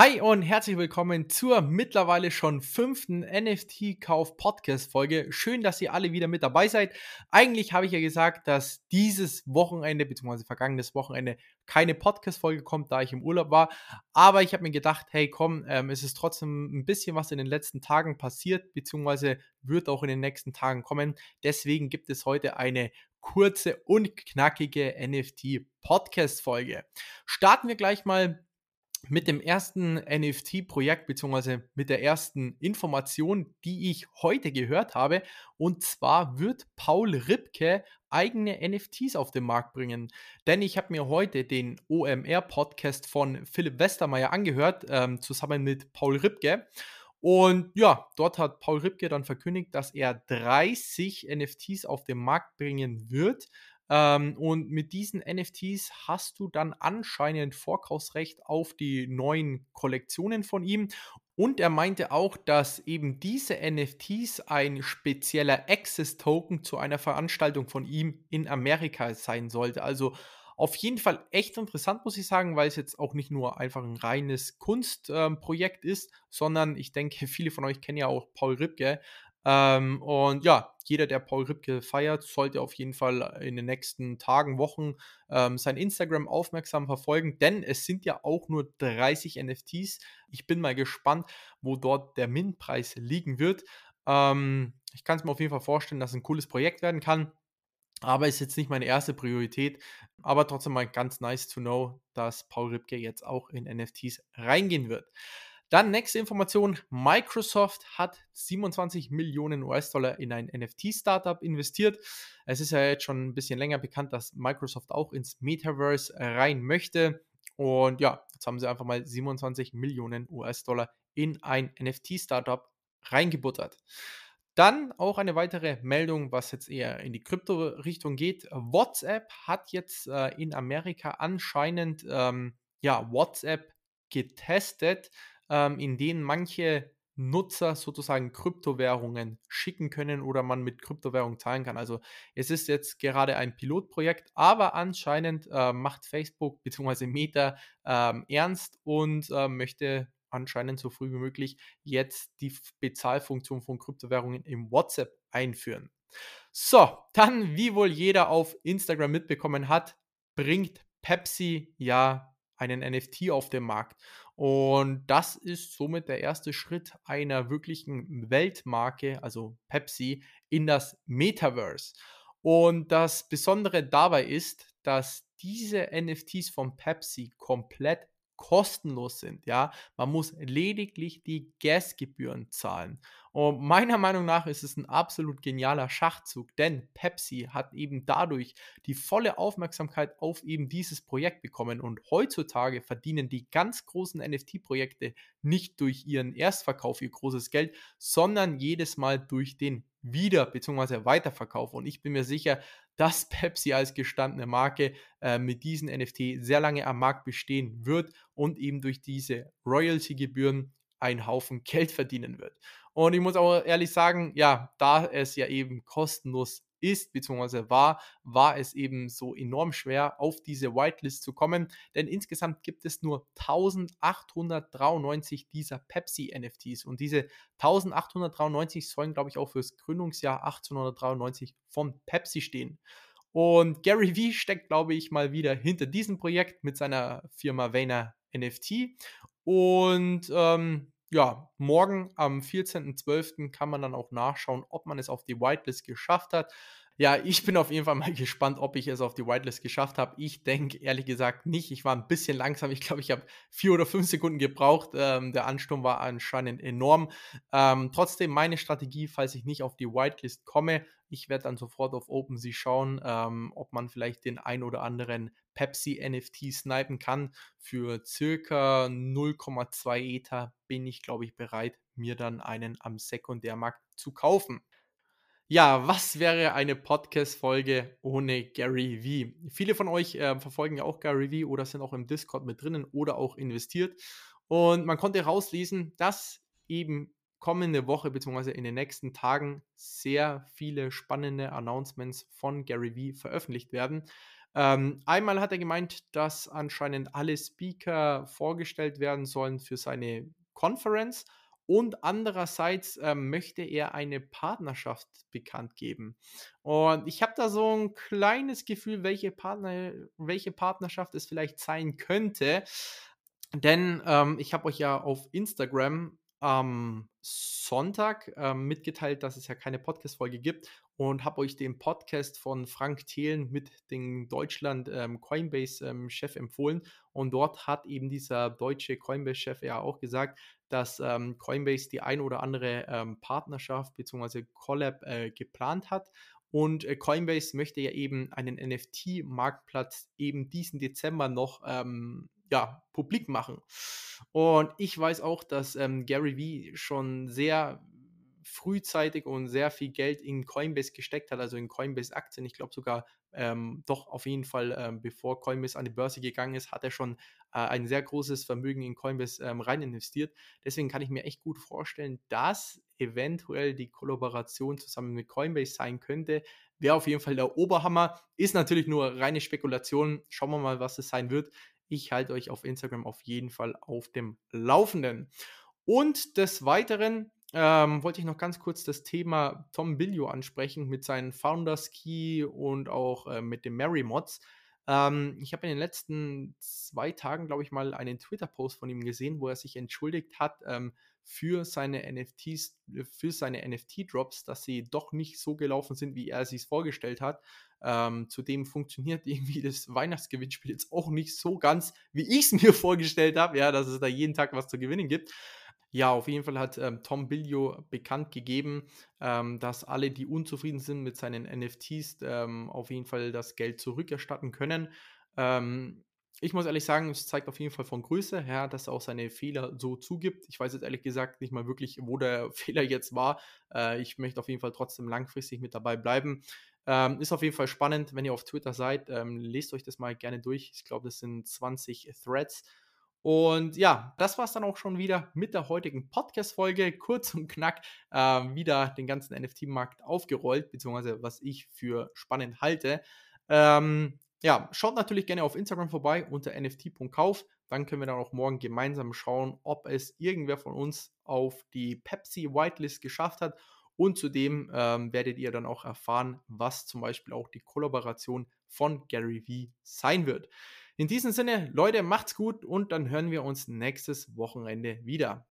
Hi und herzlich willkommen zur mittlerweile schon fünften NFT-Kauf-Podcast-Folge. Schön, dass ihr alle wieder mit dabei seid. Eigentlich habe ich ja gesagt, dass dieses Wochenende bzw. vergangenes Wochenende keine Podcast-Folge kommt, da ich im Urlaub war. Aber ich habe mir gedacht, hey komm, ähm, es ist trotzdem ein bisschen was in den letzten Tagen passiert, beziehungsweise wird auch in den nächsten Tagen kommen. Deswegen gibt es heute eine kurze und knackige NFT-Podcast-Folge. Starten wir gleich mal mit dem ersten NFT-Projekt beziehungsweise mit der ersten Information, die ich heute gehört habe. Und zwar wird Paul Ripke eigene NFTs auf den Markt bringen. Denn ich habe mir heute den OMR-Podcast von Philipp Westermeier angehört, ähm, zusammen mit Paul Ripke. Und ja, dort hat Paul Ripke dann verkündigt, dass er 30 NFTs auf den Markt bringen wird. Ähm, und mit diesen NFTs hast du dann anscheinend Vorkaufsrecht auf die neuen Kollektionen von ihm. Und er meinte auch, dass eben diese NFTs ein spezieller Access-Token zu einer Veranstaltung von ihm in Amerika sein sollte. Also auf jeden Fall echt interessant, muss ich sagen, weil es jetzt auch nicht nur einfach ein reines Kunstprojekt ähm, ist, sondern ich denke, viele von euch kennen ja auch Paul Ripke. Ähm, und ja, jeder, der Paul Ripke feiert, sollte auf jeden Fall in den nächsten Tagen, Wochen ähm, sein Instagram aufmerksam verfolgen, denn es sind ja auch nur 30 NFTs. Ich bin mal gespannt, wo dort der Min-Preis liegen wird. Ähm, ich kann es mir auf jeden Fall vorstellen, dass es ein cooles Projekt werden kann. Aber ist jetzt nicht meine erste Priorität. Aber trotzdem mal ganz nice to know, dass Paul Ripke jetzt auch in NFTs reingehen wird. Dann nächste Information: Microsoft hat 27 Millionen US-Dollar in ein NFT-Startup investiert. Es ist ja jetzt schon ein bisschen länger bekannt, dass Microsoft auch ins Metaverse rein möchte. Und ja, jetzt haben sie einfach mal 27 Millionen US-Dollar in ein NFT-Startup reingebuttert. Dann auch eine weitere Meldung, was jetzt eher in die Krypto-Richtung geht. WhatsApp hat jetzt äh, in Amerika anscheinend ähm, ja, WhatsApp getestet ähm, in denen manche Nutzer sozusagen Kryptowährungen schicken können oder man mit Kryptowährungen zahlen kann. Also es ist jetzt gerade ein Pilotprojekt, aber anscheinend äh, macht Facebook bzw. Meta ähm, ernst und äh, möchte anscheinend so früh wie möglich jetzt die Bezahlfunktion von Kryptowährungen im WhatsApp einführen. So, dann, wie wohl jeder auf Instagram mitbekommen hat, bringt Pepsi ja einen NFT auf den Markt. Und das ist somit der erste Schritt einer wirklichen Weltmarke, also Pepsi, in das Metaverse. Und das Besondere dabei ist, dass diese NFTs von Pepsi komplett kostenlos sind. Ja, man muss lediglich die Gasgebühren zahlen. Und meiner Meinung nach ist es ein absolut genialer Schachzug, denn Pepsi hat eben dadurch die volle Aufmerksamkeit auf eben dieses Projekt bekommen. Und heutzutage verdienen die ganz großen NFT-Projekte nicht durch ihren Erstverkauf ihr großes Geld, sondern jedes Mal durch den Wieder- bzw. Weiterverkauf. Und ich bin mir sicher, dass Pepsi als gestandene Marke äh, mit diesen NFT sehr lange am Markt bestehen wird und eben durch diese Royalty-Gebühren einen Haufen Geld verdienen wird. Und ich muss auch ehrlich sagen, ja, da es ja eben kostenlos ist, beziehungsweise war, war es eben so enorm schwer, auf diese Whitelist zu kommen, denn insgesamt gibt es nur 1893 dieser Pepsi-NFTs und diese 1893 sollen, glaube ich, auch fürs Gründungsjahr 1893 von Pepsi stehen. Und Gary Vee steckt, glaube ich, mal wieder hinter diesem Projekt mit seiner Firma Vayner NFT. Und ähm, ja, morgen am 14.12. kann man dann auch nachschauen, ob man es auf die Whitelist geschafft hat. Ja, ich bin auf jeden Fall mal gespannt, ob ich es auf die Whitelist geschafft habe. Ich denke ehrlich gesagt nicht. Ich war ein bisschen langsam. Ich glaube, ich habe vier oder fünf Sekunden gebraucht. Ähm, der Ansturm war anscheinend enorm. Ähm, trotzdem meine Strategie, falls ich nicht auf die Whitelist komme, ich werde dann sofort auf OpenSea schauen, ähm, ob man vielleicht den ein oder anderen Pepsi NFT snipen kann. Für circa 0,2 Ether bin ich, glaube ich, bereit, mir dann einen am Sekundärmarkt zu kaufen. Ja, was wäre eine Podcast-Folge ohne Gary Vee? Viele von euch äh, verfolgen ja auch Gary Vee oder sind auch im Discord mit drinnen oder auch investiert. Und man konnte rauslesen, dass eben kommende Woche bzw. in den nächsten Tagen sehr viele spannende Announcements von Gary Vee veröffentlicht werden. Ähm, einmal hat er gemeint, dass anscheinend alle Speaker vorgestellt werden sollen für seine Conference und andererseits ähm, möchte er eine Partnerschaft bekannt geben. Und ich habe da so ein kleines Gefühl, welche, Partner, welche Partnerschaft es vielleicht sein könnte. Denn ähm, ich habe euch ja auf Instagram am Sonntag ähm, mitgeteilt, dass es ja keine Podcast-Folge gibt und habe euch den Podcast von Frank Thelen mit dem Deutschland ähm, Coinbase-Chef ähm, empfohlen. Und dort hat eben dieser deutsche Coinbase-Chef ja auch gesagt, dass ähm, Coinbase die ein oder andere ähm, Partnerschaft bzw. Collab äh, geplant hat. Und äh, Coinbase möchte ja eben einen NFT-Marktplatz eben diesen Dezember noch ähm, ja, publik machen. Und ich weiß auch, dass ähm, Gary Vee schon sehr frühzeitig und sehr viel Geld in Coinbase gesteckt hat, also in Coinbase-Aktien. Ich glaube sogar ähm, doch auf jeden Fall, ähm, bevor Coinbase an die Börse gegangen ist, hat er schon äh, ein sehr großes Vermögen in Coinbase ähm, rein investiert. Deswegen kann ich mir echt gut vorstellen, dass eventuell die Kollaboration zusammen mit Coinbase sein könnte. Wäre auf jeden Fall der Oberhammer. Ist natürlich nur reine Spekulation. Schauen wir mal, was es sein wird. Ich halte euch auf Instagram auf jeden Fall auf dem Laufenden. Und des Weiteren ähm, wollte ich noch ganz kurz das Thema Tom Billio ansprechen mit seinen Founders Key und auch äh, mit den Mary Mods. Ähm, ich habe in den letzten zwei Tagen, glaube ich, mal einen Twitter-Post von ihm gesehen, wo er sich entschuldigt hat ähm, für seine NFTs, für seine NFT-Drops, dass sie doch nicht so gelaufen sind, wie er sich vorgestellt hat. Ähm, zudem funktioniert irgendwie das Weihnachtsgewinnspiel jetzt auch nicht so ganz, wie ich es mir vorgestellt habe, ja, dass es da jeden Tag was zu gewinnen gibt. Ja, auf jeden Fall hat ähm, Tom Billio bekannt gegeben, ähm, dass alle, die unzufrieden sind mit seinen NFTs, ähm, auf jeden Fall das Geld zurückerstatten können. Ähm, ich muss ehrlich sagen, es zeigt auf jeden Fall von Größe, ja, dass er auch seine Fehler so zugibt. Ich weiß jetzt ehrlich gesagt nicht mal wirklich, wo der Fehler jetzt war. Äh, ich möchte auf jeden Fall trotzdem langfristig mit dabei bleiben. Ähm, ist auf jeden Fall spannend, wenn ihr auf Twitter seid. Ähm, lest euch das mal gerne durch. Ich glaube, das sind 20 Threads. Und ja, das war es dann auch schon wieder mit der heutigen Podcast-Folge. Kurz und knack äh, wieder den ganzen NFT-Markt aufgerollt, beziehungsweise was ich für spannend halte. Ähm, ja, schaut natürlich gerne auf Instagram vorbei unter nft.kauf. Dann können wir dann auch morgen gemeinsam schauen, ob es irgendwer von uns auf die Pepsi Whitelist geschafft hat und zudem ähm, werdet ihr dann auch erfahren, was zum Beispiel auch die Kollaboration von Gary Vee sein wird. In diesem Sinne, Leute, macht's gut und dann hören wir uns nächstes Wochenende wieder.